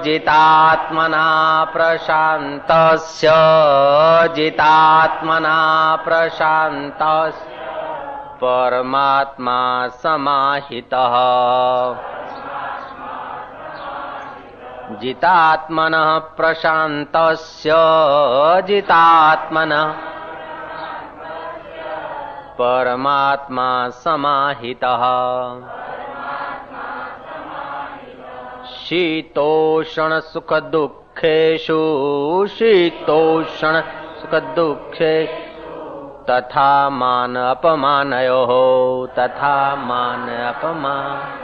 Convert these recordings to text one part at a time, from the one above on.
जितात्मना प्रशान्तस्य जितात्मना प्रशान्तस्य परमात्मा समाहितः। जितात्मनः प्रशान्तस्य जितात्मनः परमात्मा समाहितः शीतोषण सुख दुखेशु शीतोषण सुख दुखे तथा मान अपमानयो, तथा मान अपमान।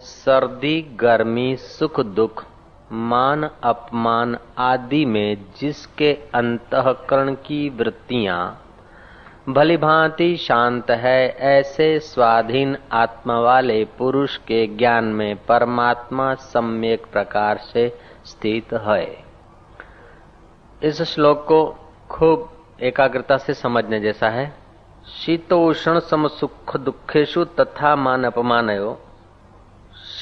सर्दी, गर्मी सुख दुख मान अपमान आदि में जिसके अंतकरण की वृत्तियाँ भली भांति शांत है ऐसे स्वाधीन आत्मा वाले पुरुष के ज्ञान में परमात्मा सम्यक प्रकार से स्थित है। इस श्लोक को खूब एकाग्रता से समझने जैसा है। शीतोषण सम सुख दुखेशु तथा मान अपमान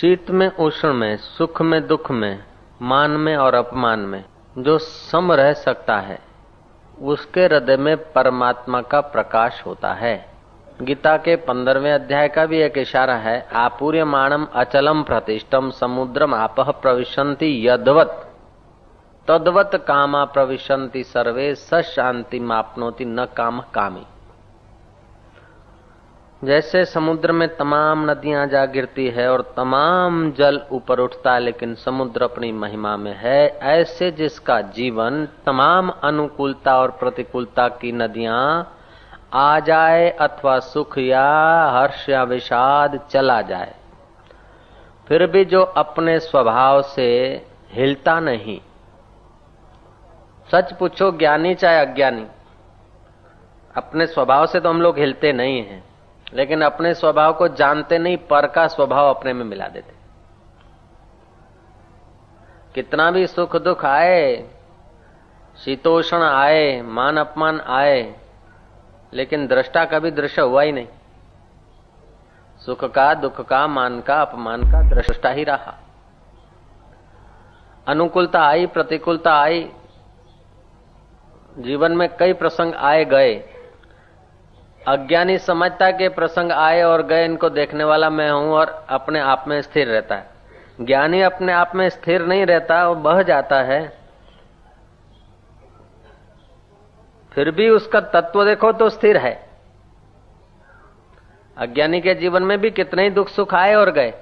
शीत में, उष्ण में, सुख में, दुख में, मान में और अपमान में, जो सम रह सकता है। उसके हृदय में परमात्मा का प्रकाश होता है। गीता के पंद्रहवें अध्याय का भी एक इशारा है आपूर्य माणम अचलम प्रतिष्ठम समुद्रम आप प्रविशंति यदवत। तदवत कामा प्रविशंति सर्वे स शांति मापनोति न काम कामी। जैसे समुद्र में तमाम नदियाँ जा गिरती है और तमाम जल ऊपर उठता है, लेकिन समुद्र अपनी महिमा में है, ऐसे जिसका जीवन तमाम अनुकूलता और प्रतिकूलता की नदियाँ आ जाए अथवा सुख या हर्ष या विषाद चला जाए। फिर भी जो अपने स्वभाव से हिलता नहीं। सच पूछो, ज्ञानी चाहे अज्ञानी, अपने स्वभाव से तो हम लोग हिलते नहीं हैं। लेकिन अपने स्वभाव को जानते नहीं, पर का स्वभाव अपने में मिला देते। कितना भी सुख दुख आए, शीतोषण आए, मान अपमान आए, लेकिन दृष्टा कभी दृश्य हुआ ही नहीं। सुख का, दुख का, मान का, अपमान का दृष्टा ही रहा। अनुकूलता आई, प्रतिकूलता आई, जीवन में कई प्रसंग आए गए अज्ञानी समझता के प्रसंग आए और गए, इनको देखने वाला मैं हूँ और अपने आप में स्थिर रहता है। ज्ञानी अपने आप में स्थिर नहीं रहता, वो बह जाता है। फिर भी उसका तत्व देखो तो स्थिर है। अज्ञानी के जीवन में भी कितने ही दुख सुख आए और गए।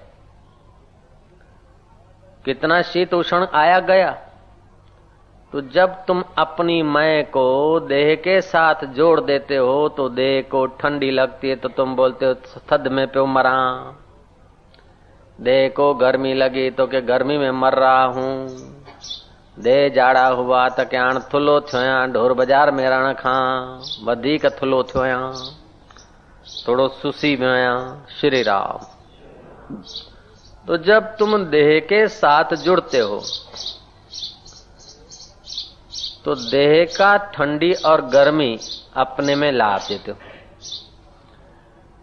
कितना शीत उष्ण आया गया। तो जब तुम अपनी मैं को देह के साथ जोड़ देते हो तो देह को ठंडी लगती है तो तुम बोलते हो थद में पे मरा। देह को गर्मी लगी तो के गर्मी में मर रहा हूँ। देह जाड़ा हुआ तो क्या थुलो थियो, ढोर बाज़ार में रण खा वधीक थुलो थियो। थोड़ो सुसी में श्री राम। तो जब तुम देह के साथ जुड़ते हो तो देह का ठंडी और गर्मी अपने में ला देते हो।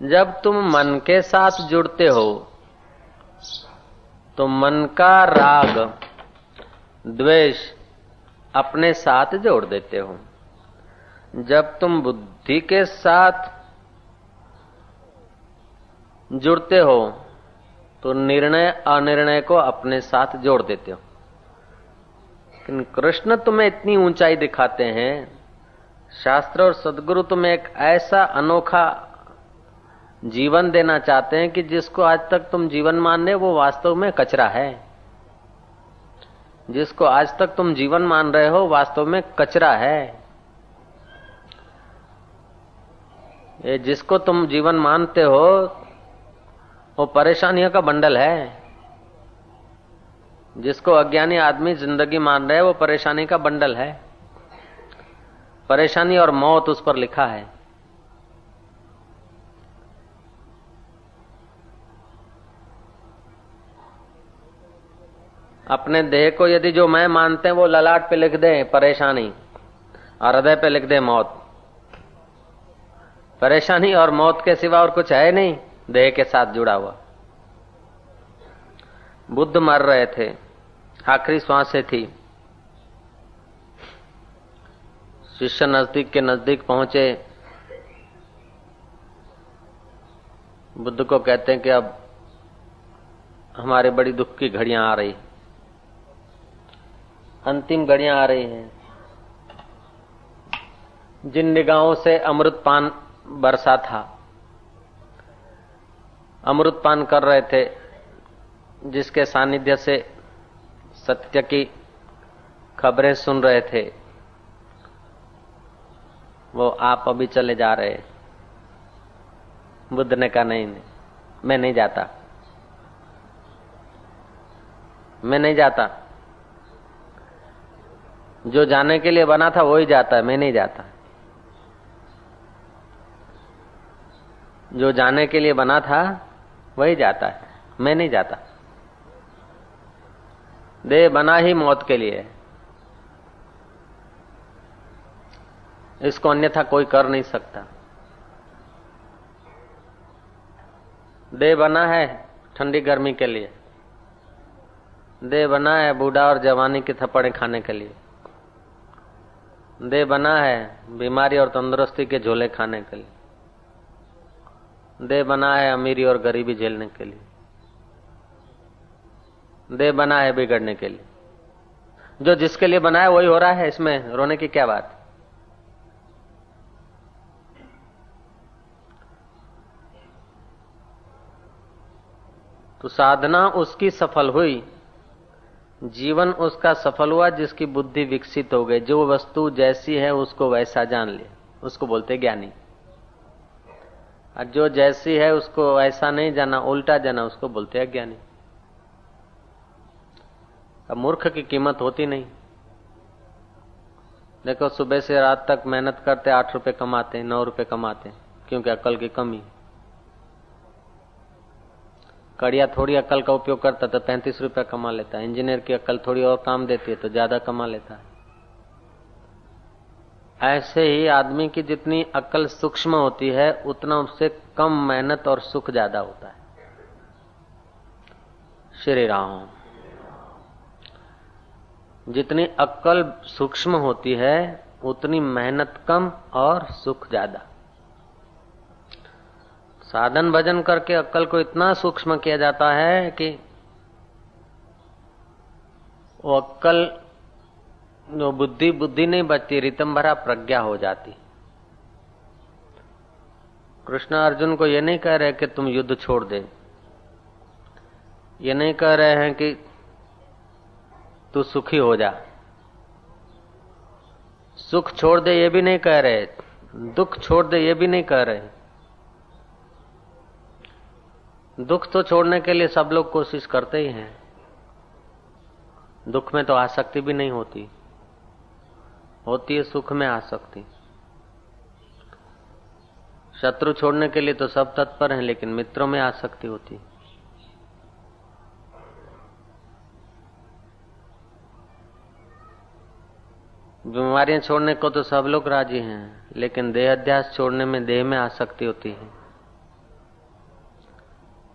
जब तुम मन के साथ जुड़ते हो तो मन का राग, द्वेष अपने साथ जोड़ देते हो। जब तुम बुद्धि के साथ जुड़ते हो तो निर्णय, अनिर्णय को अपने साथ जोड़ देते हो। लेकिन कृष्ण तुम्हें इतनी ऊंचाई दिखाते हैं, शास्त्र और सदगुरु तुम्हें एक ऐसा अनोखा जीवन देना चाहते हैं कि जिसको आज तक तुम जीवन मान रहे हो वो वास्तव में कचरा है। जिसको आज तक तुम जीवन मान रहे हो, वास्तव में कचरा है। ये जिसको तुम जीवन मानते हो, वो परेशानियों का बंडल है। जिसको अज्ञानी आदमी ज़िंदगी मान रहे वो परेशानी का बंडल है। परेशानी और मौत उस पर लिखा है। अपने देह को यदि जो मैं मानते हैं, वो ललाट पे लिख दे, परेशानी, और हृदय पे लिख दे, मौत। परेशानी और मौत के सिवा और कुछ है नहीं, देह के साथ जुड़ा हुआ। बुद्ध मर रहे थे। आखिरी श्वासें थी। शिष्य नज़दीक के नज़दीक पहुँचे। बुद्ध को कहते हैं कि अब हमारे बड़ी दुख की घड़ियाँ आ रही। अंतिम घड़ियाँ आ रही हैं। जिन निगाहों से अमृत पान बरसा था अमृत पान कर रहे थे जिसके सानिध्य से सत्य की खबरें सुन रहे थे, वो आप अभी चले जा रहे बुद्ध ने कहा नहीं, मैं नहीं जाता। मैं नहीं जाता। जो जाने के लिए बना था वो ही जाता है, मैं नहीं जाता। जो जाने के लिए बना था, वही जाता है, मैं नहीं जाता। देह बना ही मौत के लिए। इसको अन्यथा कोई कर नहीं सकता। देह बना है ठंडी गर्मी के लिए। देह बना है बूढ़ा और जवानी की थप्पड़े खाने के लिए। देह बना है बीमारी और तंदुरुस्ती के झोले खाने के लिए। देह बना है अमीरी और गरीबी झेलने के लिए। देह बना है बिगड़ने के लिए। जो जिसके लिए बना है वही हो रहा है, इसमें रोने की क्या बात? तो साधना उसकी सफल हुई। जीवन उसका सफल हुआ, जिसकी बुद्धि विकसित हो गई। जो वस्तु जैसी है, उसको वैसा जान ले। उसको बोलते ज्ञानी। और जो जैसी है, उसको ऐसा नहीं जाना, उल्टा जाना, उसको बोलते अज्ञानी। अब मूर्ख की कीमत होती नहीं। देखो, सुबह से रात तक मेहनत करते, आठ रुपए कमाते, नौ रुपए कमाते, क्योंकि अकल की कमी कड़िया थोड़ी अकल का उपयोग करता तो पैंतीस रुपया कमा लेता है इंजीनियर की अकल थोड़ी और काम देती है तो ज़्यादा कमा लेता। है ऐसे ही आदमी की जितनी अकल सूक्ष्म होती है, उतना उससे कम मेहनत और सुख ज़्यादा होता है। श्री राम। जितनी अक्ल सूक्ष्म होती है, उतनी मेहनत कम और सुख ज़्यादा। साधन भजन करके अक्ल को इतना सूक्ष्म किया जाता है कि वो अक्ल जो बुद्धि बुद्धि नहीं बचती, रितम भरा प्रज्ञा हो जाती। कृष्ण अर्जुन को ये नहीं कह रहे कि तुम युद्ध छोड़ दे। ये नहीं कह रहे हैं कि तू सुखी हो जा। सुख छोड़ दे ये भी नहीं कह रहे। दुख छोड़ दे ये भी नहीं कह रहे। दुख तो छोड़ने के लिए सब लोग कोशिश करते ही हैं। दुख में तो आसक्ति भी नहीं होती। होती है सुख में आसक्ति। शत्रु छोड़ने के लिए तो सब तत्पर हैं, लेकिन मित्रों में आसक्ति होती। है बीमारियाँ छोड़ने को तो सब लोग राज़ी हैं, लेकिन देह अध्यास छोड़ने में देह में आसक्ति होती है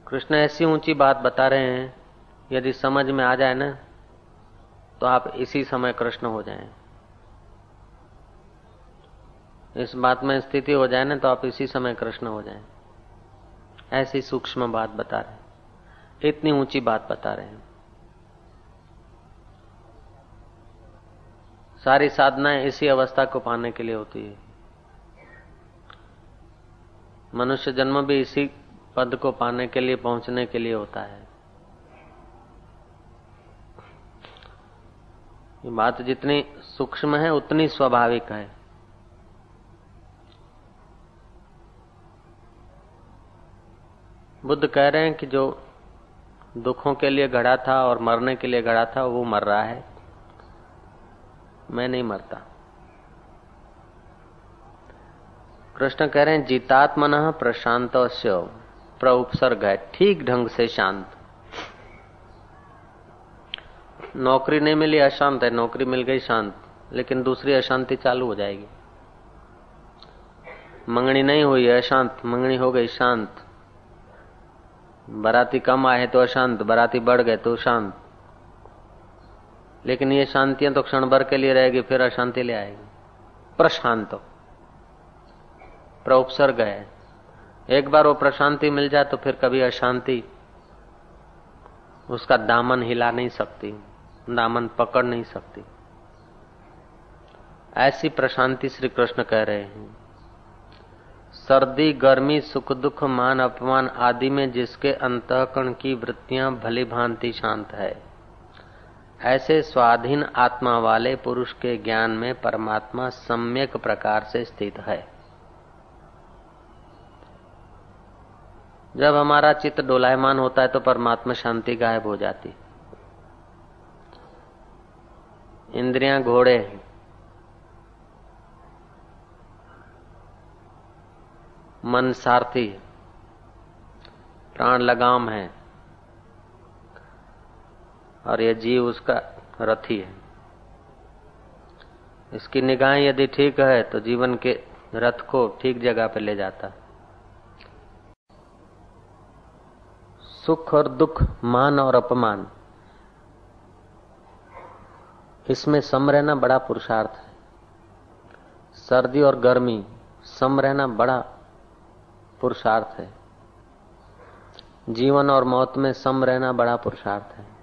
कृष्ण ऐसी ऊँची बात बता रहे हैं, यदि समझ में आ जाए ना तो आप इसी समय कृष्ण हो जाएँ। इस बात में स्थिति हो जाए ना तो आप इसी समय कृष्ण हो जाएँ। ऐसी सूक्ष्म बात बता रहे हैं इतनी ऊँची बात बता रहे हैं सारी साधनाएँ इसी अवस्था को पाने के लिए होती है। मनुष्य जन्म भी इसी पद को पाने के लिए, पहुँचने के लिए होता है। ये बात जितनी सूक्ष्म है, उतनी स्वाभाविक है। बुद्ध कह रहे हैं कि जो दुखों के लिए घड़ा था और मरने के लिए घड़ा था, वो मर रहा है। मैं नहीं मरता। कृष्ण कह रहे हैं, जीतात्मन प्रशांत प्रउपसर्ग है, ठीक ढंग से शांत। नौकरी नहीं मिली, अशांत है। नौकरी मिल गई, शांत। लेकिन दूसरी अशांति चालू हो जाएगी। मंगनी नहीं हुई, अशांत। मंगनी हो गई, शांत। बराती कम आए तो अशांत। बराती बढ़ गए तो शांत। लेकिन ये शांतियाँ तो क्षण भर के लिए रहेगी, फिर अशांति ले आएगी। प्रशांत। प्रउपसर्ग है। एक बार वो प्रशांति मिल जाए तो फिर कभी अशांति, उसका दामन हिला नहीं सकती, दामन पकड़ नहीं सकती। ऐसी प्रशांति श्री कृष्ण कह रहे हैं। सर्दी, गर्मी, सुख दुख, मान अपमान आदि में जिसके अंतकरण की वृत्तियाँ भली भांति शांत है। ऐसे स्वाधीन आत्मा वाले पुरुष के ज्ञान में परमात्मा सम्यक प्रकार से स्थित है। जब हमारा चित्त डोलायमान होता है तो परमात्मा शांति गायब हो जाती। इंद्रियाँ घोड़े। मन सारथी। प्राण लगाम है। और यह जीव उसका रथी है। इसकी निगाहें यदि ठीक है तो जीवन के रथ को ठीक जगह पर ले जाता। सुख और दुख, मान और अपमान। इसमें सम रहना बड़ा पुरुषार्थ है। सर्दी और गर्मी, सम रहना बड़ा पुरुषार्थ है। जीवन और मौत में सम रहना बड़ा पुरुषार्थ है।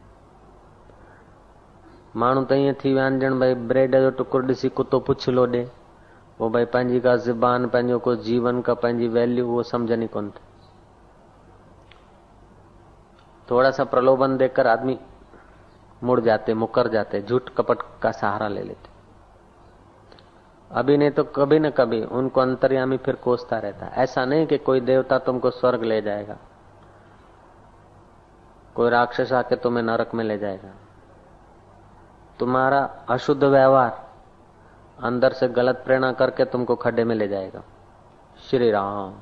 माण्हू त ईअं थी विया आहिनि, ॼण भई ब्रेड जो टुकुर ॾिसी कुतो पुछ लो ॾे पोइ भई पंहिंजी का ज़बान, पंहिंजो को जीवन का पंहिंजी वैल्यू उहो सम्झनि कोन थी। थोड़ा सा प्रलोभन देकर आदमी मुड़ जाते, मुकर जाते, झूठ कपट का सहारा ले लेते। अभी नहीं तो कभी न कभी उनको अंतर्यामी फिर कोसता रहता। ऐसा नहीं कि कोई देवता तुमको स्वर्ग ले जाएगा, कोई राक्षस आके तुम्हें नरक में ले जाएगा। तुम्हारा अशुद्ध व्यवहार अंदर से गलत प्रेरणा करके तुमको खड्डे में ले जाएगा। श्री राम।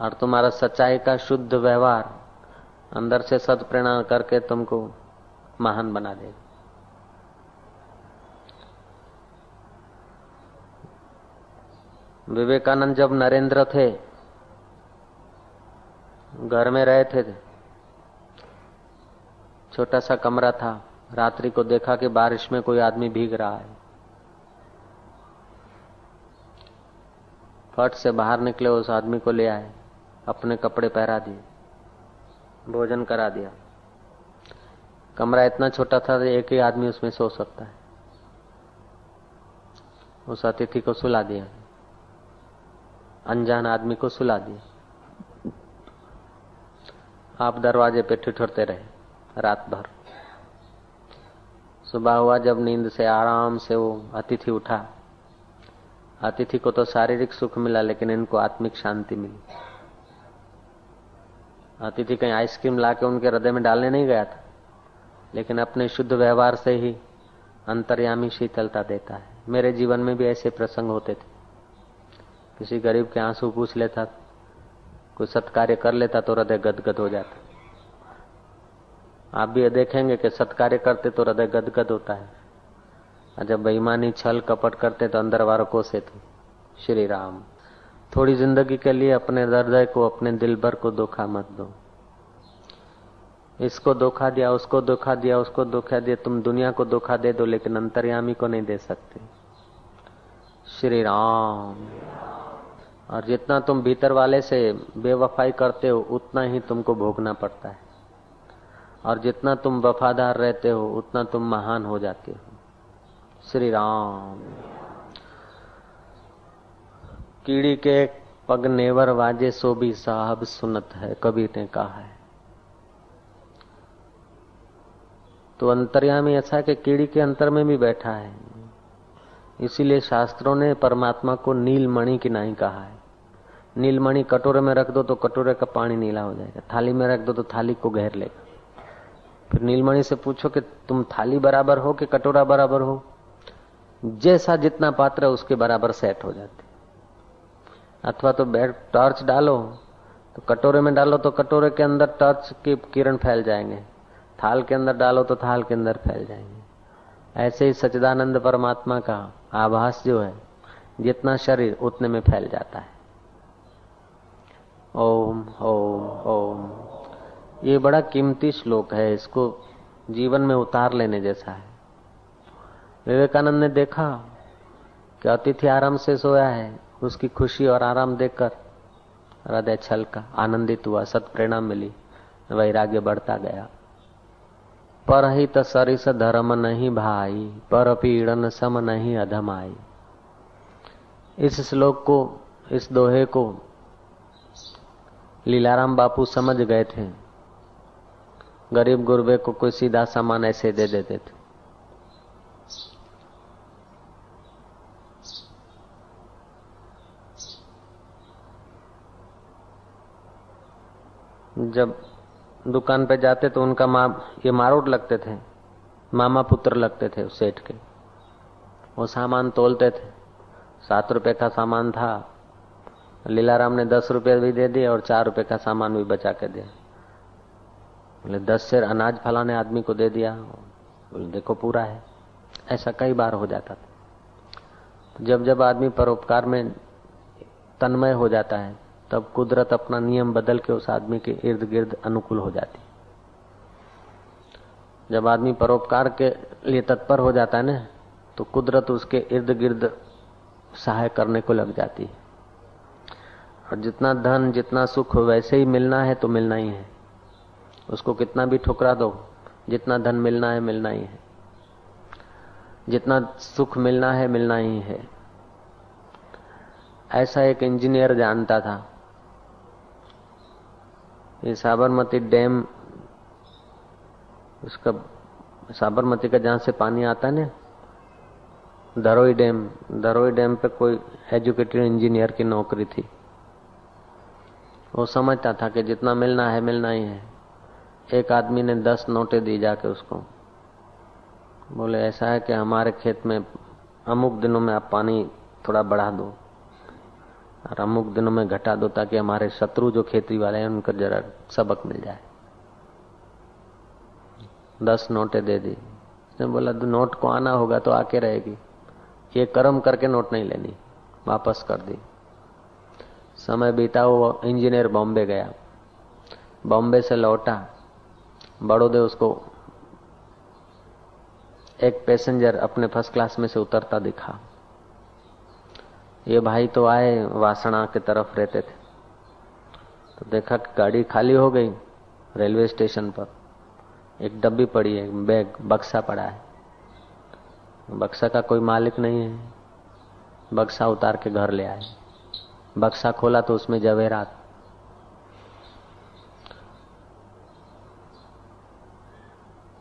और तुम्हारा सच्चाई का शुद्ध व्यवहार अंदर से सद प्रेरणा करके तुमको महान बना देगा। विवेकानंद जब नरेंद्र थे, घर में रहे थे, छोटा सा कमरा था रात्रि को देखा कि बारिश में कोई आदमी भीग रहा है। फट से बाहर निकले उस आदमी को ले आए, अपने कपड़े पहरा दिए, भोजन करा दिया। कमरा इतना छोटा था एक ही आदमी उसमें सो सकता है। उस अतिथि को सुला दिया। अनजान आदमी को सुला दिया। आप दरवाजे पे ठिठुरते रहे, रात भर। सुबह हुआ जब नींद से आराम से वो अतिथि उठा। अतिथि को तो शारीरिक सुख मिला, लेकिन इनको आत्मिक शांति मिली। अतिथि कहीं आइसक्रीम लाके उनके हृदय में डालने नहीं गया था, लेकिन अपने शुद्ध व्यवहार से ही अंतर्यामी शीतलता देता है। मेरे जीवन में भी ऐसे प्रसंग होते थे। किसी गरीब के आँसू पूछ लेता, कोई सत्कार्य कर लेता तो हृदय गदगद हो जाता। आप भी देखेंगे कि सत्कार्य करते तो हृदय गदगद होता है। और जब बेईमानी, छल, कपट करते तो अंदर वारों को से श्री राम, थोड़ी ज़िंदगी के लिए अपने हृदय को, अपने दिल भर को धोखा मत दो। इसको धोखा दिया, उसको धोखा दिया, उसको धोखा दिया, तुम दुनिया को धोखा दे दो, लेकिन अंतर्यामी को नहीं दे सकते। श्री राम, और जितना तुम भीतर वाले से बेवफाई करते हो, उतना ही तुमको भोगना पड़ता है। और जितना तुम वफादार रहते हो, उतना तुम महान हो जाते हो। श्री राम कीड़ी के पग नेवर वाजे, सो भी साहब सुनत है कबीर ने कहा है। तो अंतर्यामी ऐसा कि कीड़ी के अंतर में भी बैठा है। इसीलिए शास्त्रों ने परमात्मा को नीलमणि की नहीं कहा है। नीलमणि कटोरे में रख दो तो कटोरे का पानी नीला हो जाएगा। थाली में रख दो तो थाली को घेर लेगा। फिर नीलमणि से पूछो कि तुम थाली बराबर हो कि कटोरा बराबर हो? जैसा जितना पात्र उसके बराबर सेट हो जाते। अथवा तो बैठ, टॉर्च डालो तो कटोरे में डालो तो कटोरे के अंदर टॉर्च की किरण फैल जाएँगे। थाल के अंदर डालो तो थाल के अंदर फैल जाएँगे। ऐसे ही सचिदानंद परमात्मा का आभास जो है, जितना शरीर, उतने में फैल जाता है। ओम ओम ओम। ये बड़ा कीमती श्लोक है, इसको जीवन में उतार लेने जैसा है। विवेकानंद ने देखा कि अतिथि आराम से सोया है, उसकी खुशी और आराम देखकर हृदय छल का आनंदित हुआ सत प्रेरणा मिली, वैराग्य बढ़ता गया। परहित सरिस धर्म नहीं भाई, पर पीड़न सम नहीं अधम आई इस श्लोक को, इस दोहे को लीलाराम बापू समझ गए थे। गरीब गुरबे को कोई सीधा सामान ऐसे दे देते थे। जब दुकान पे जाते तो उनका माँ, ये मारोट लगते थे, मामा पुत्र लगते थे उस सेठ के। वो सामान तोलते थे, सात रुपए का सामान था, लीलाराम ने दस रुपए भी दे दिए और चार रुपए का सामान भी बचा के दिया। बोले, दस शेर अनाज फलाने आदमी को दे दिया। बोले, देखो, पूरा है। ऐसा कई बार हो जाता था। जब जब आदमी परोपकार में तन्मय हो जाता है, तब कुदरत अपना नियम बदल के उस आदमी के इर्द गिर्द अनुकूल हो जाती जब आदमी परोपकार के लिए तत्पर हो जाता है ना तो कुदरत उसके इर्द गिर्द सहाय करने को लग जाती है। और जितना धन, जितना सुख वैसे ही मिलना है तो मिलना ही है। उसको कितना भी ठुकरा दो, जितना धन मिलना है, मिलना ही है। जितना सुख मिलना है, मिलना ही है। ऐसा एक इंजीनियर जानता था। ये साबरमती डैम, उसका साबरमती का जहाँ से पानी आता है ना, दरोई डैम दरोई डैम पे कोई एजुकेटेड इंजीनियर की नौकरी थी। वो समझता था कि जितना मिलना है, मिलना ही है। एक आदमी ने दस नोटे दी जाके उसको। बोले, ऐसा है कि हमारे खेत में अमुक दिनों में आप पानी थोड़ा बढ़ा दो और अमुक दिनों में घटा दो ताकि हमारे शत्रु जो खेती वाले हैं उनको जरा सबक मिल जाए। दस नोटें दे दी। उसने बोला नोट को आना होगा तो आके रहेगी। ये कर्म करके नोट नहीं लेनी। वापस कर दी। समय बीता, वो इंजीनियर बॉम्बे गया। बॉम्बे से लौटा। बड़ोदे उसको एक पैसेंजर अपने फ़र्स्ट क्लास में से उतरता दिखा। ये भाई तो आए वासणा के तरफ़ रहते थे। तो देखा कि गाड़ी खाली हो गई रेलवे स्टेशन पर। एक डब्बी पड़ी है बैग, बक्सा पड़ा है। बक्सा का कोई मालिक नहीं है। बक्सा उतार के घर ले आए। बक्सा खोला तो उसमें जवेरात।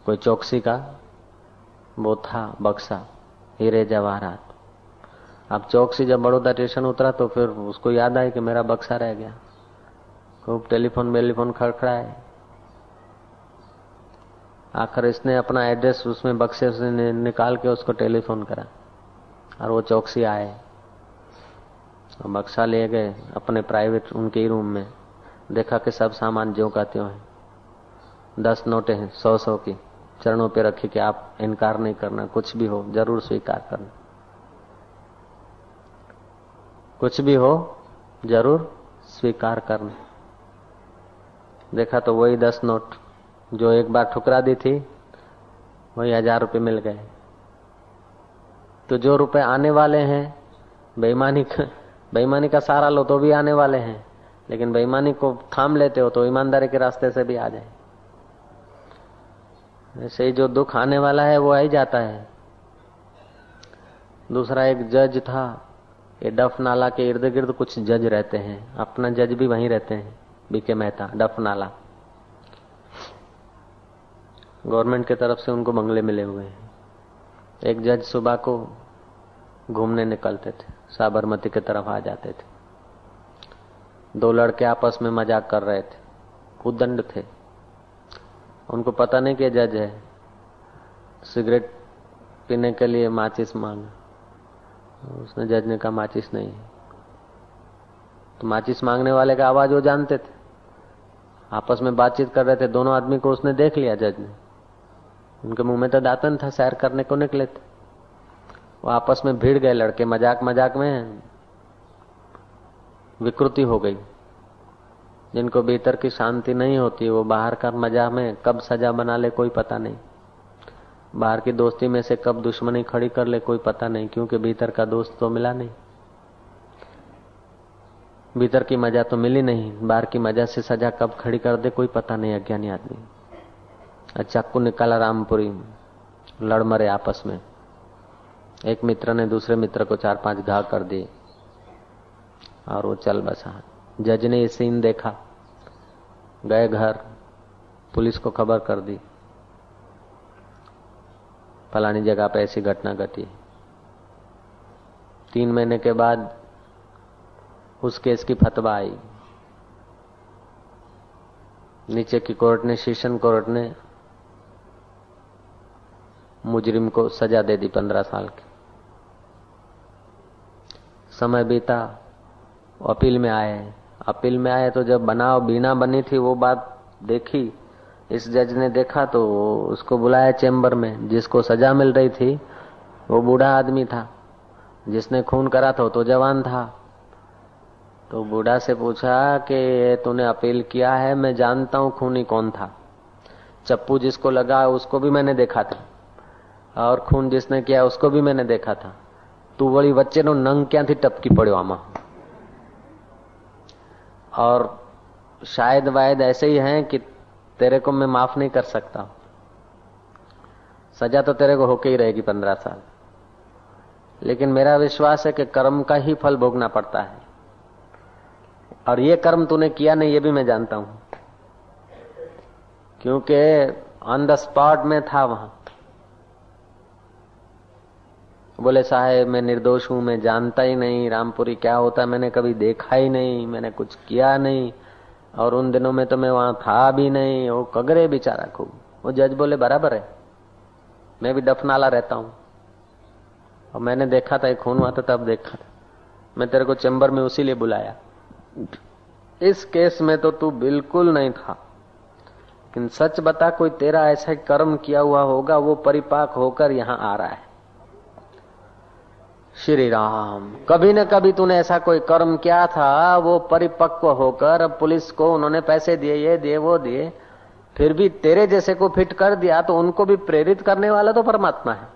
कोई चौकसी का? वो था बक्सा, हीरे जवाहरात। अब चौक से जब बड़ौदा स्टेशन उतरा तो फिर उसको याद आई कि मेरा बक्सा रह गया। खूब टेलीफोन बेलीफोन खड़खड़ाए। आखिर इसने अपना एड्रेस उसमें बक्से से निकाल के उसको टेलीफोन करा और वो चौकसी आए। और बक्सा ले गए अपने प्राइवेट, उनके ही रूम में। देखा कि सब सामान ज्यो का त्यों है। दस नोटे हैं, सौ सौ की। चरणों पे रखी कि आप इनकार नहीं करना, कुछ भी हो, ज़रूर स्वीकार करना। कुछ भी हो, ज़रूर स्वीकार करना। देखा तो वही दस नोट, जो एक बार ठुकरा दी थी, वही हज़ार रुपये मिल गए। तो जो रुपए आने वाले हैं, बेईमानी बेईमानी का सारा लो तो भी आने वाले हैं, लेकिन बेईमानी को थाम लेते हो तो ईमानदारी के रास्ते से भी आ जाए। ऐसे ही जो दुख आने वाला है, वो आ ही जाता है। दूसरा एक जज था, ये डफ नाला के इर्द गिर्द कुछ जज रहते हैं, अपना जज भी वहीं रहते हैं, बीके मेहता, डफ नाला। गवर्नमेंट की तरफ़ से उनको बंगले मिले हुए हैं। एक जज सुबह को घूमने निकलते थे, साबरमती की तरफ़ आ जाते थे। दो लड़के आपस में मज़ाक कर रहे थे उदंड थे। उनको पता नहीं कि जज है। सिगरेट पीने के लिए माचिस मांगा। उसने जज ने कहा, माचिस नहीं तो माचिस मांगने वाले का आवाज़ वो जानते थे। आपस में बातचीत कर रहे थे। दोनों आदमी को उसने देख लिया, जज ने। उनके मुँह में तो दातन था, सैर करने को निकले थे। वो आपस में भीड़ गए, लड़के मज़ाक मज़ाक में विकृति हो गई। जिनको भीतर की शांति नहीं होती, वो बाहर का मज़ा में कब सजा बना ले कोई पता नहीं। बाहर की दोस्ती में से कब दुश्मनी खड़ी कर ले कोई पता नहीं, क्योंकि भीतर का दोस्त तो मिला नहीं। भीतर की मज़ा तो मिली नहीं, बाहर की मज़ा से सजा कब खड़ी कर दे कोई पता नहीं, अज्ञानी आदमी। चाकू निकाला रामपुरी, लड़ मरे आपस में। एक मित्र ने दूसरे मित्र को चार पाँच घाव कर दिए, और वो चल बसा। जज ने ये सीन देखा। गए घर, पुलिस को खबर कर दी। फलानी जगह पर ऐसी घटना घटी। तीन महीने के बाद उस केस की फतवा आई। नीचे की कोर्ट ने शीशन कोर्ट ने मुजरिम को सजा दे दी पंद्रह साल की। समय बीता, अपील में आए अपील में आए तो जब बनाव बीना बनी थी, वो बात देखी। इस जज ने देखा तो उसको बुलाया चेंबर में, जिसको सजा मिल रही थी, वो बूढ़ा आदमी था। जिसने खून करा था तो जवान था। तो बूढ़ा से पूछा कि तूने अपील किया है? मैं जानता हूँ खूनी कौन था। चप्पू जिसको लगा, उसको भी मैंने देखा था। और खून जिसने किया, उसको भी मैंने देखा था। तू बड़ी बच्चे नंग क्या थी टपकी पड़ो आमा? और शायद वायद ऐसे ही हैं कि तेरे को मैं माफ़ नहीं कर सकता। सजा तो तेरे को होके ही रहेगी पंद्रह साल। लेकिन मेरा विश्वास है कि कर्म का ही फल भोगना पड़ता है। और ये कर्म तूने किया नहीं, ये भी मैं जानता हूँ। क्योंकि ऑन द स्पॉट में था वहाँ। बोले, साहेब, मैं निर्दोष हूँ, मैं जानता ही नहीं, रामपुरी क्या होता मैंने कभी देखा ही नहीं, मैंने कुछ किया नहीं। और उन दिनों में तो मैं वहाँ था भी नहीं, वो कगरे बेचारा खूब। वो जज बोले, बराबर है, मैं भी दफनाला रहता हूँ। और मैंने देखा था खून हुआ था, तब देखा था। मैं तेरे को चैम्बर में उसी लिए बुलाया। इस केस में तो तू बिल्कुल नहीं था। लेकिन सच बता, कोई तेरा ऐसा कर्म किया हुआ होगा, वो परिपाक होकर यहाँ आ रहा है। श्री राम कभी न कभी तूने ऐसा कोई कर्म किया था, वो परिपक्व होकर अब पुलिस को उन्होंने पैसे दिए, ये दिए, वो दिए। फिर भी तेरे जैसे को फिट कर दिया तो उनको भी प्रेरित करने वाला तो परमात्मा है।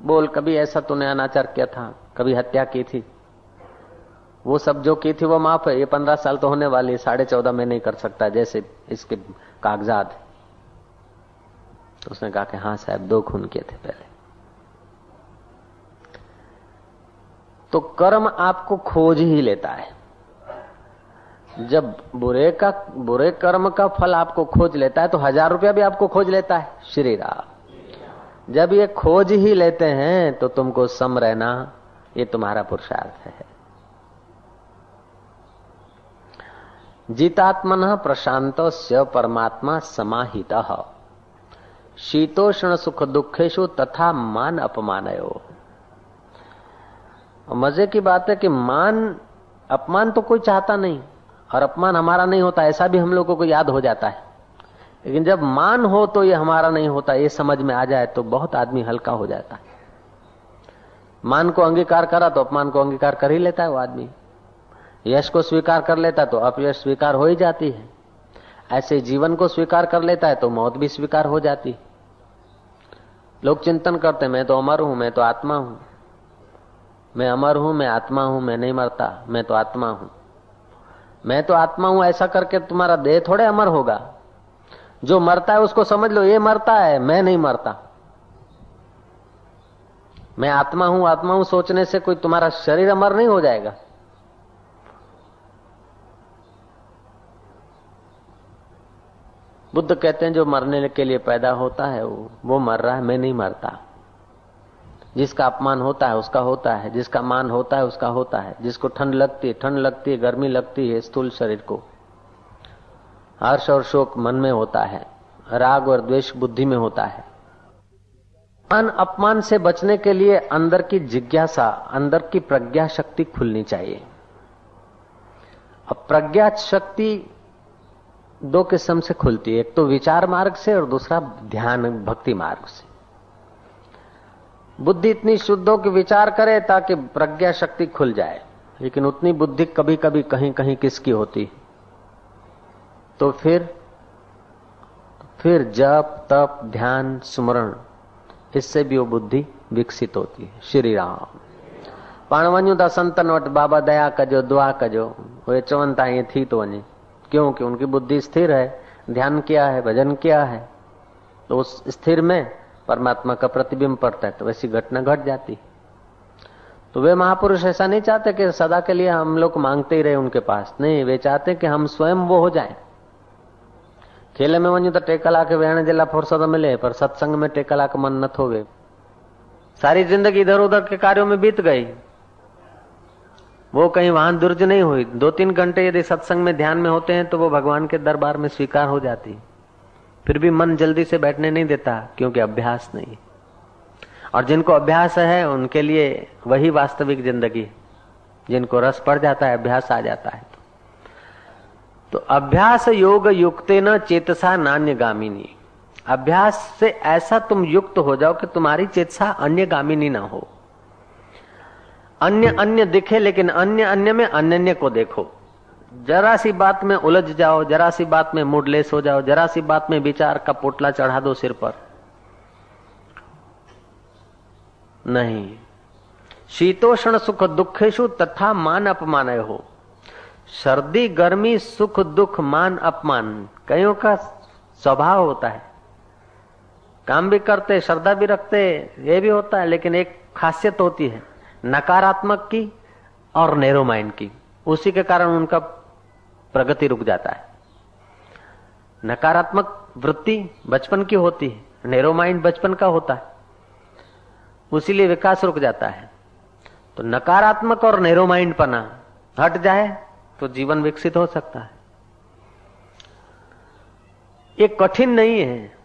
बोल, कभी ऐसा तूने अनाचार किया था? कभी हत्या की थी? वो सब जो की थी वो माफ़ है, ये पंद्रह साल तो होने वाली साढ़े चौदह में नहीं कर सकता, जैसे इसके कागजात तो उसने कहा कि हाँ साहब, दो खून किए थे पहले। तो कर्म आपको खोज ही लेता है। जब बुरे का, बुरे कर्म का फल आपको खोज लेता है तो हज़ार रुपया भी आपको खोज लेता है। श्री राम, जब ये खोज ही लेते हैं तो तुमको सम रहना, ये तुम्हारा पुरुषार्थ है। जीतात्मन प्रशांत परमात्मा समाहित। शीतोष्ण सुख दुखेशु तथा मान अपमानयो। मज़े की बात है कि मान, अपमान तो कोई चाहता नहीं, और अपमान हमारा नहीं होता, ऐसा भी हम लोगों को याद हो जाता है। लेकिन जब मान हो तो ये हमारा नहीं होता, ये समझ में आ जाए तो बहुत आदमी हल्का हो जाता है। मान को अंगीकार करा तो अपमान को अंगीकार कर ही लेता है वो आदमी। यश को स्वीकार कर लेता तो अपयश स्वीकार हो ही जाती है। ऐसे जीवन को स्वीकार कर लेता है तो मौत भी स्वीकार हो जाती लोग चिंतन करते, मैं तो अमर हूँ, मैं तो आत्मा हूँ। मैं अमर हूँ, मैं आत्मा हूँ, मैं नहीं मरता, मैं तो आत्मा हूँ। मैं तो आत्मा हूँ, ऐसा करके तुम्हारा देह थोड़े अमर होगा। जो मरता है उसको समझ लो, ये मरता है, मैं नहीं मरता। मैं आत्मा हूँ आत्मा हूँ, सोचने से कोई तुम्हारा शरीर अमर नहीं हो जाएगा। बुद्ध कहते हैं, जो मरने के लिए पैदा होता है, वो वो मर रहा है, मैं नहीं मरता। जिसका अपमान होता है, उसका होता है। जिसका मान होता है, उसका होता है। जिसको ठंड लगती है, ठंड लगती है, गर्मी लगती है, स्थूल शरीर को। हर्ष और शोक मन में होता है। राग और द्वेष बुद्धि में होता है। मान अपमान से बचने के लिए अंदर की जिज्ञासा, अंदर की प्रज्ञा शक्ति खुलनी चाहिए। अब प्रज्ञा शक्ति दो किस्म से खुलती है। एक तो विचार मार्ग से और दूसरा ध्यान, भक्ति मार्ग से। बुद्धि इतनी शुद्ध हो कि विचार करे ताकि प्रज्ञा शक्ति खुल जाए। लेकिन उतनी बुद्धि कभी कभी कहीं कहीं किसकी होती? तो फिर फिर जप, तप, ध्यान, स्मरण, इससे भी वो बुद्धि विकसित होती है। श्री राम पाण वञूं था संतन वटि बाबा दया कजो दुआ कजो। उहे चवनि था ईअं थी थो वञे क्योंकि उनकी बुद्धि स्थिर है, ध्यान किया है, भजन किया है तो उस स्थिर में परमात्मा का प्रतिबिंब पड़ता है तो वैसी घटना घट गट जाती तो वे महापुरुष ऐसा नहीं चाहते कि सदा के लिए हम लोग मांगते ही रहे उनके पास। नहीं, वे चाहते कि हम स्वयं वो हो जाए। खेल में वञूं त टे कलाक वेहण जे लाइ फुर्सत मिले, पर सत्संग में टे कलाक मन न वे सारी ज़िंदगी इधर उधर के कार्यों में बीत गई। वो कहीं वहाँ दुर्ज नहीं हुई। दो तीन घंटे यदि सत्संग में ध्यान में होते हैं तो वो भगवान के दरबार में स्वीकार हो जाती। फिर भी मन जल्दी से बैठने नहीं देता, क्योंकि अभ्यास नहीं। और जिनको अभ्यास है, उनके लिए वही वास्तविक ज़िंदगी। जिनको रस पड़ जाता है, अभ्यास आ जाता है। तो अभ्यास योग युक्ते न चेतसा नान्य गामिनी। अभ्यास से ऐसा तुम युक्त हो जाओ कि तुम्हारी चेतसा अन्य गामिनी ना हो। अन्य अन्य दिखे, लेकिन अन्य अन्य में अन्य को देखो। जरा सी बात में उलझ जाओ, जरा सी बात में मूडलेस हो जाओ, जरा सी बात में विचार का पोटला चढ़ा दो सिर पर। नहीं। शीतोषण सुख दुखेशु तथा मान अपमान हो। सर्दी, गर्मी, सुख, दुख, मान, अपमान, कईयों का स्वभाव होता है। काम भी करते, श्रद्धा भी रखते, ये भी होता है, लेकिन एक खासियत होती है। नकारात्मक की और नेरो माइंड की। उसी के कारण उनका प्रगति रुक जाता है। नकारात्मक वृत्ति बचपन की होती है नेरो माइंड बचपन का होता है। उसीलिए विकास रुक जाता है। तो नकारात्मक और नेरो माइंड पना हट जाए तो जीवन विकसित हो सकता है। ये कठिन नहीं है।